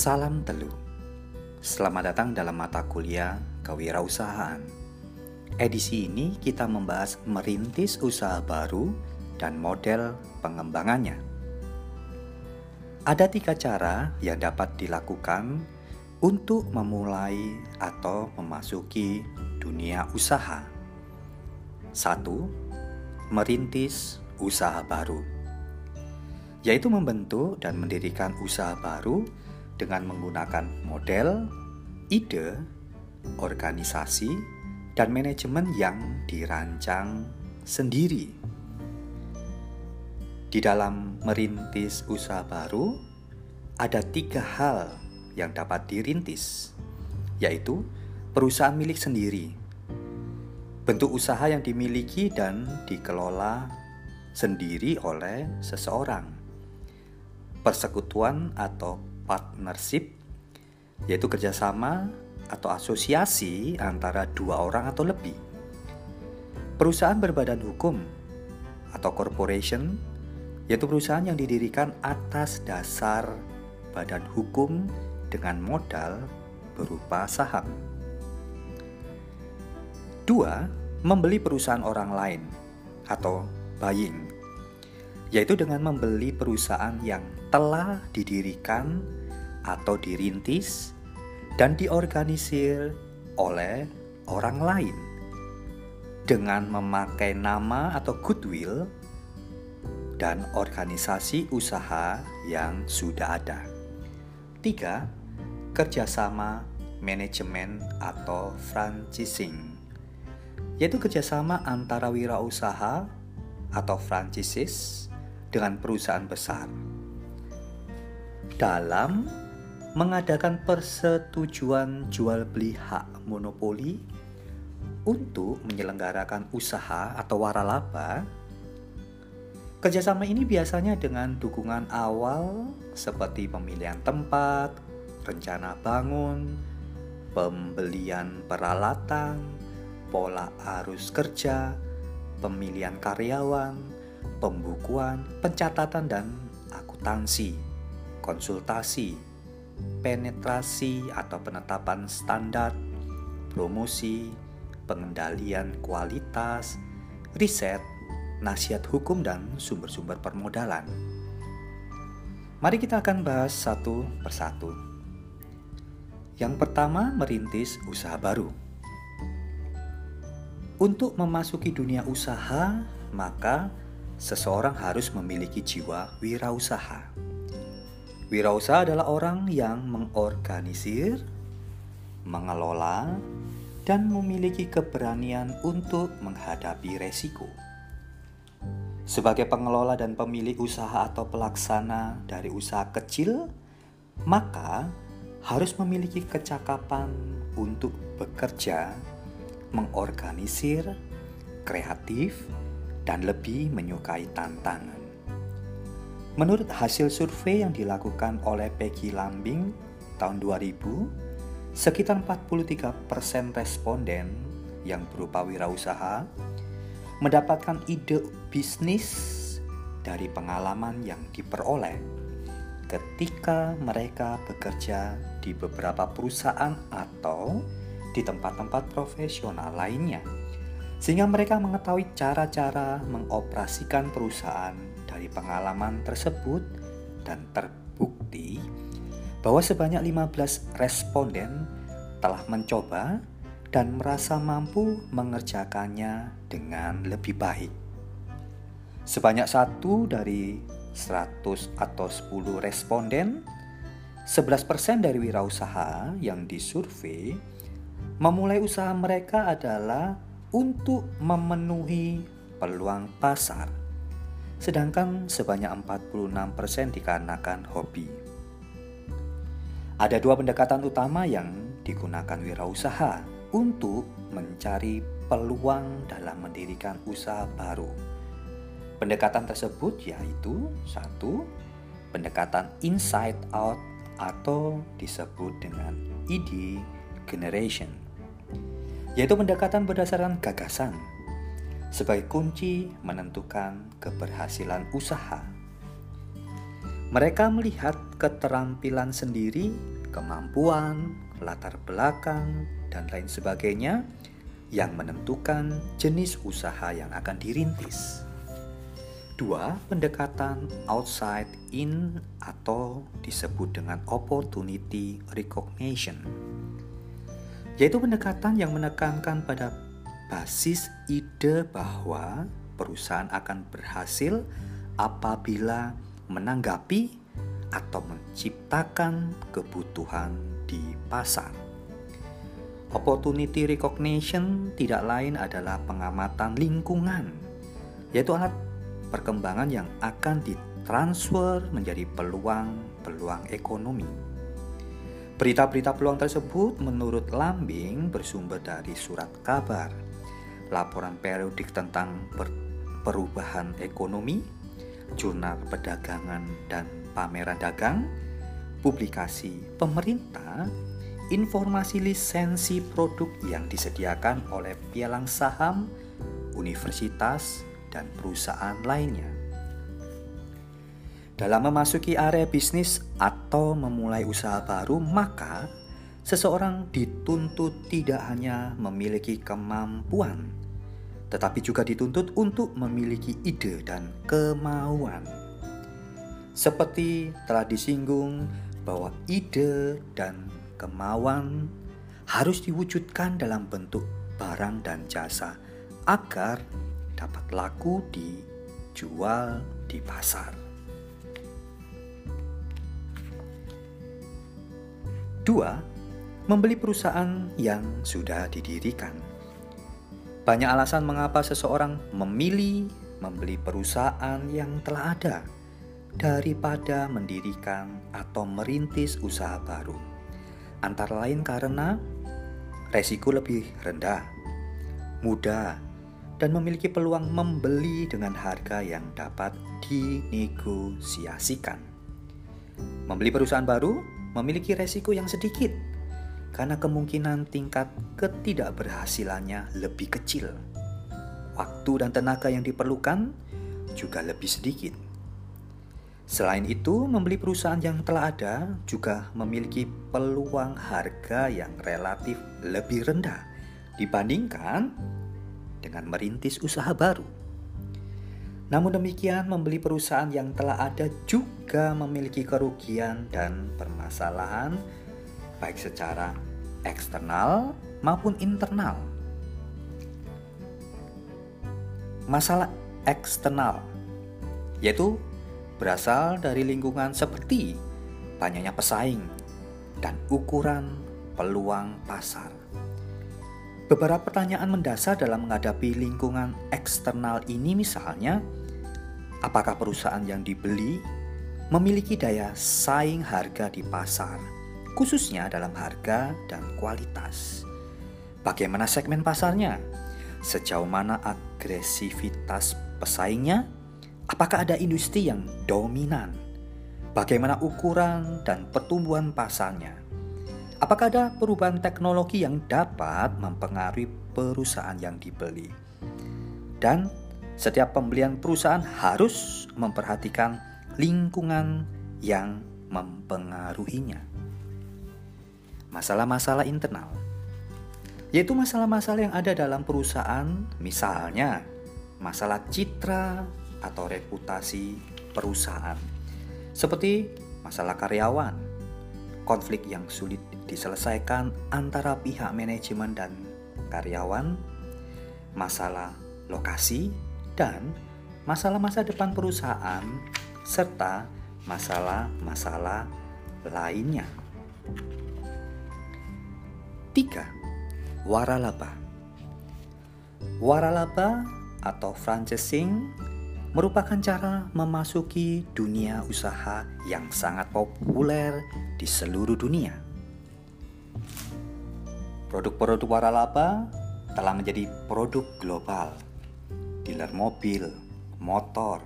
Salam Telu. Selamat datang dalam mata kuliah kewirausahaan. Edisi ini kita membahas merintis usaha baru dan model pengembangannya. Ada tiga cara yang dapat dilakukan untuk memulai atau memasuki dunia usaha. Satu, merintis usaha baru, yaitu membentuk dan mendirikan usaha baru dengan menggunakan model, ide, organisasi, dan manajemen yang dirancang sendiri. Di dalam merintis usaha baru, ada tiga hal yang dapat dirintis, yaitu perusahaan milik sendiri, bentuk usaha yang dimiliki dan dikelola sendiri oleh seseorang, persekutuan atau partnership, yaitu kerjasama atau asosiasi antara dua orang atau lebih. Perusahaan berbadan hukum atau corporation, yaitu perusahaan yang didirikan atas dasar badan hukum dengan modal berupa saham. Dua, membeli perusahaan orang lain atau buying, yaitu dengan membeli perusahaan yang telah didirikan atau dirintis dan diorganisir oleh orang lain dengan memakai nama atau goodwill dan organisasi usaha yang sudah ada. Tiga, kerjasama manajemen atau franchising, yaitu kerjasama antara wirausaha atau franchises dengan perusahaan besar dalam mengadakan persetujuan jual beli hak monopoli untuk menyelenggarakan usaha atau waralaba. Kerjasama ini biasanya dengan dukungan awal seperti pemilihan tempat, rencana bangun, pembelian peralatan, pola arus kerja, pemilihan karyawan, pembukuan, pencatatan, dan akuntansi konsultasi, penetrasi atau penetapan standar, promosi, pengendalian kualitas, riset, nasihat hukum, dan sumber-sumber permodalan. Mari kita akan bahas satu persatu. Yang pertama, merintis usaha baru. Untuk memasuki dunia usaha, maka seseorang harus memiliki jiwa wirausaha. Wirausaha adalah orang yang mengorganisir, mengelola, dan memiliki keberanian untuk menghadapi resiko. Sebagai pengelola dan pemilik usaha atau pelaksana dari usaha kecil, maka harus memiliki kecakapan untuk bekerja, mengorganisir, kreatif, dan lebih menyukai tantangan. Menurut hasil survei yang dilakukan oleh Peggy Lambing tahun 2000, sekitar 43% responden yang berupa wirausaha mendapatkan ide bisnis dari pengalaman yang diperoleh ketika mereka bekerja di beberapa perusahaan atau di tempat-tempat profesional lainnya. Sehingga mereka mengetahui cara-cara mengoperasikan perusahaan dari pengalaman tersebut dan terbukti bahwa sebanyak 15 responden telah mencoba dan merasa mampu mengerjakannya dengan lebih baik. Sebanyak satu dari 100 atau 10 responden, 11% dari wirausaha yang disurvei memulai usaha mereka adalah untuk memenuhi peluang pasar sedangkan sebanyak 46% dikarenakan hobi. Ada dua pendekatan utama yang digunakan wirausaha untuk mencari peluang dalam mendirikan usaha baru. Pendekatan tersebut yaitu satu, pendekatan inside out atau disebut dengan ID generation, yaitu pendekatan berdasarkan gagasan sebagai kunci menentukan keberhasilan usaha. Mereka melihat keterampilan sendiri, kemampuan, latar belakang, dan lain sebagainya yang menentukan jenis usaha yang akan dirintis. Dua, pendekatan outside in atau disebut dengan opportunity recognition. Yaitu pendekatan yang menekankan pada basis ide bahwa perusahaan akan berhasil apabila menanggapi atau menciptakan kebutuhan di pasar. Opportunity recognition tidak lain adalah pengamatan lingkungan, yaitu alat perkembangan yang akan ditransfer menjadi peluang-peluang ekonomi. Berita-berita peluang tersebut menurut Lambing bersumber dari surat kabar, laporan periodik tentang perubahan ekonomi, jurnal perdagangan dan pameran dagang, publikasi pemerintah, informasi lisensi produk yang disediakan oleh pialang saham, universitas, dan perusahaan lainnya. Dalam memasuki area bisnis atau memulai usaha baru, maka seseorang dituntut tidak hanya memiliki kemampuan, tetapi juga dituntut untuk memiliki ide dan kemauan. Seperti telah disinggung bahwa ide dan kemauan harus diwujudkan dalam bentuk barang dan jasa agar dapat laku dijual di pasar. Dua, membeli perusahaan yang sudah didirikan. Banyak alasan mengapa seseorang memilih membeli perusahaan yang telah ada daripada mendirikan atau merintis usaha baru antara lain karena resiko lebih rendah, mudah, dan memiliki peluang membeli dengan harga yang dapat dinegosiasikan. Membeli perusahaan baru memiliki resiko yang sedikit karena kemungkinan tingkat ketidakberhasilannya lebih kecil. Waktu dan tenaga yang diperlukan juga lebih sedikit. Selain itu, membeli perusahaan yang telah ada juga memiliki peluang harga yang relatif lebih rendah dibandingkan dengan merintis usaha baru. Namun demikian, membeli perusahaan yang telah ada juga memiliki kerugian dan permasalahan baik secara eksternal maupun internal. Masalah eksternal yaitu berasal dari lingkungan seperti banyaknya pesaing dan ukuran peluang pasar. Beberapa pertanyaan mendasar dalam menghadapi lingkungan eksternal ini misalnya, apakah perusahaan yang dibeli memiliki daya saing harga di pasar, khususnya dalam harga dan kualitas? Bagaimana segmen pasarnya? Sejauh mana agresivitas pesaingnya? Apakah ada industri yang dominan? Bagaimana ukuran dan pertumbuhan pasarnya? Apakah ada perubahan teknologi yang dapat mempengaruhi perusahaan yang dibeli? Dan setiap pembelian perusahaan harus memperhatikan lingkungan yang mempengaruhinya. Masalah-masalah internal yaitu masalah-masalah yang ada dalam perusahaan, misalnya masalah citra atau reputasi perusahaan, seperti masalah karyawan, konflik yang sulit diselesaikan antara pihak manajemen dan karyawan, masalah lokasi, dan masalah masa depan perusahaan, serta masalah-masalah lainnya. 3. Waralaba Waralaba atau franchising merupakan cara memasuki dunia usaha yang sangat populer di seluruh dunia. Produk-produk waralaba telah menjadi produk global. Dealer mobil, motor,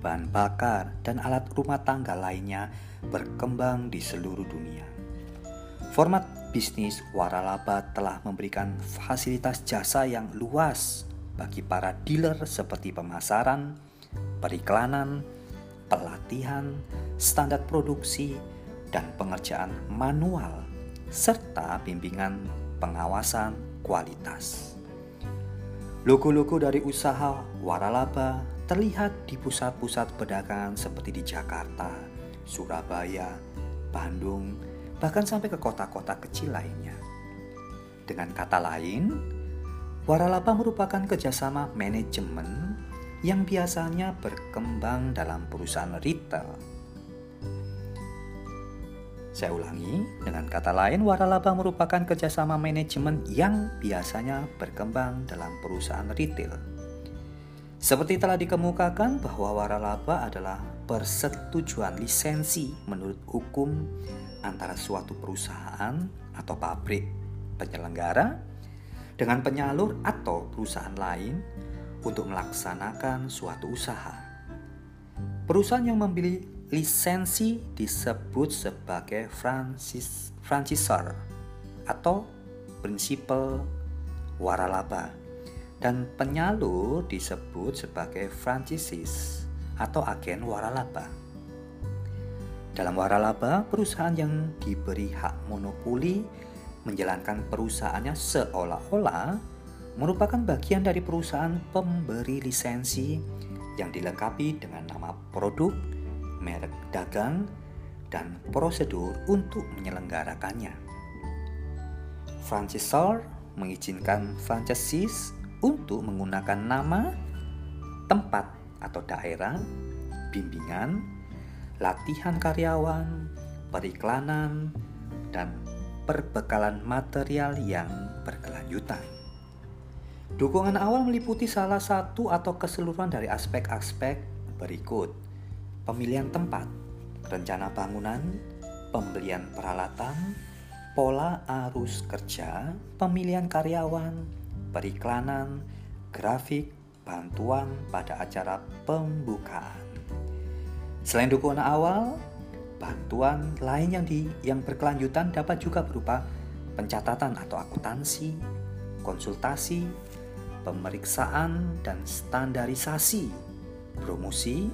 bahan bakar, dan alat rumah tangga lainnya berkembang di seluruh dunia. Format bisnis waralaba telah memberikan fasilitas jasa yang luas bagi para dealer seperti pemasaran, periklanan, pelatihan, standar produksi, dan pengerjaan manual, serta bimbingan pengawasan kualitas. Logo-logo dari usaha waralaba terlihat di pusat-pusat pedagang seperti di Jakarta, Surabaya, Bandung, bahkan sampai ke kota-kota kecil lainnya. Dengan kata lain, waralaba merupakan kerjasama manajemen yang biasanya berkembang dalam perusahaan retail. Saya ulangi, dengan kata lain, waralaba merupakan kerjasama manajemen yang biasanya berkembang dalam perusahaan retail. Seperti telah dikemukakan bahwa waralaba adalah persetujuan lisensi menurut hukum antara suatu perusahaan atau pabrik penyelenggara dengan penyalur atau perusahaan lain untuk melaksanakan suatu usaha. Perusahaan yang membeli lisensi disebut sebagai franchise, franchisor atau prinsipal waralaba dan penyalur disebut sebagai franchises atau agen waralaba. Dalam waralaba, perusahaan yang diberi hak monopoli menjalankan perusahaannya seolah-olah merupakan bagian dari perusahaan pemberi lisensi yang dilengkapi dengan nama produk, merek dagang, dan prosedur untuk menyelenggarakannya. Franchisor mengizinkan franchises untuk menggunakan nama, tempat atau daerah, bimbingan, latihan karyawan, periklanan, dan perbekalan material yang berkelanjutan. Dukungan awal meliputi salah satu atau keseluruhan dari aspek-aspek berikut: pemilihan tempat, rencana bangunan, pembelian peralatan, pola arus kerja, pemilihan karyawan, periklanan, grafik, bantuan pada acara pembukaan. Selain dukungan awal, bantuan lain yang di yang berkelanjutan dapat juga berupa pencatatan atau akuntansi, konsultasi, pemeriksaan dan standarisasi, promosi,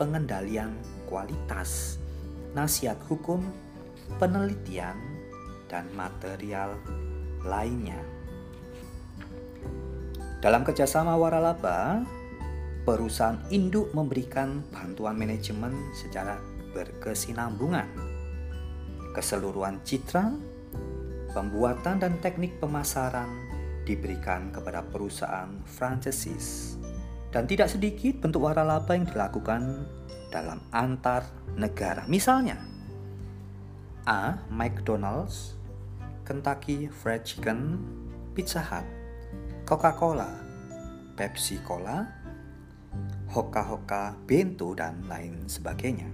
pengendalian kualitas, nasihat hukum, penelitian, dan material lainnya. Dalam kerjasama waralaba, perusahaan induk memberikan bantuan manajemen secara berkesinambungan, keseluruhan citra, pembuatan dan teknik pemasaran diberikan kepada perusahaan franchises dan tidak sedikit bentuk waralaba yang dilakukan dalam antar negara. Misalnya, A. McDonald's, Kentucky Fried Chicken, Pizza Hut, Coca-Cola, Pepsi Cola, Hoka-Hoka Bento, dan lain sebagainya.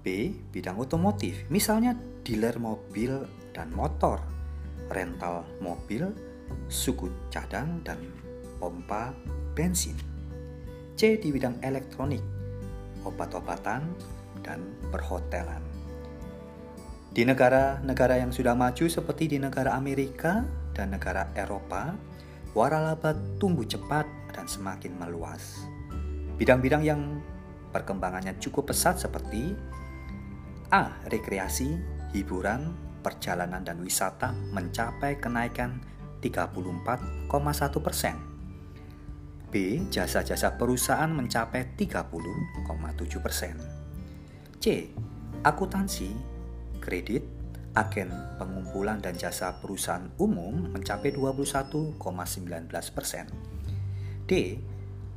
B. Bidang otomotif, misalnya dealer mobil dan motor, rental mobil, suku cadang, dan pompa bensin. C. Di bidang elektronik, obat-obatan, dan perhotelan. Di negara-negara yang sudah maju seperti di negara Amerika dan negara Eropa, waralaba tumbuh cepat dan semakin meluas. Bidang-bidang yang perkembangannya cukup pesat seperti A. Rekreasi, hiburan, perjalanan dan wisata mencapai kenaikan 34,1 persen. B. Jasa-jasa perusahaan mencapai 30,7 persen. C. Akuntansi, kredit, agen pengumpulan dan jasa perusahaan umum mencapai 21,19 persen. D.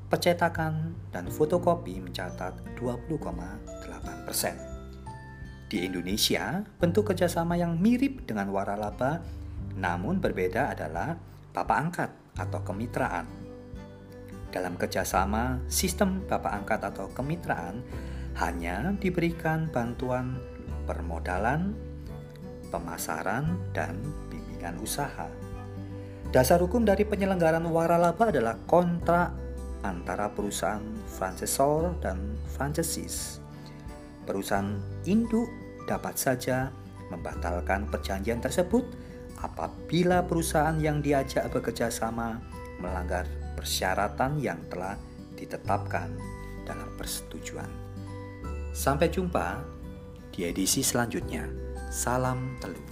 Percetakan dan fotokopi mencatat 20,8 persen. Di Indonesia, bentuk kerjasama yang mirip dengan waralaba namun berbeda adalah bapak angkat atau kemitraan. Dalam kerjasama, sistem bapak angkat atau kemitraan hanya diberikan bantuan permodalan, pemasaran, dan bimbingan usaha. Dasar hukum dari penyelenggaraan waralaba adalah kontrak antara perusahaan franchisor dan franchises. Perusahaan induk dapat saja membatalkan perjanjian tersebut apabila perusahaan yang diajak bekerja sama melanggar persyaratan yang telah ditetapkan dalam persetujuan. Sampai jumpa di edisi selanjutnya. Salam telur.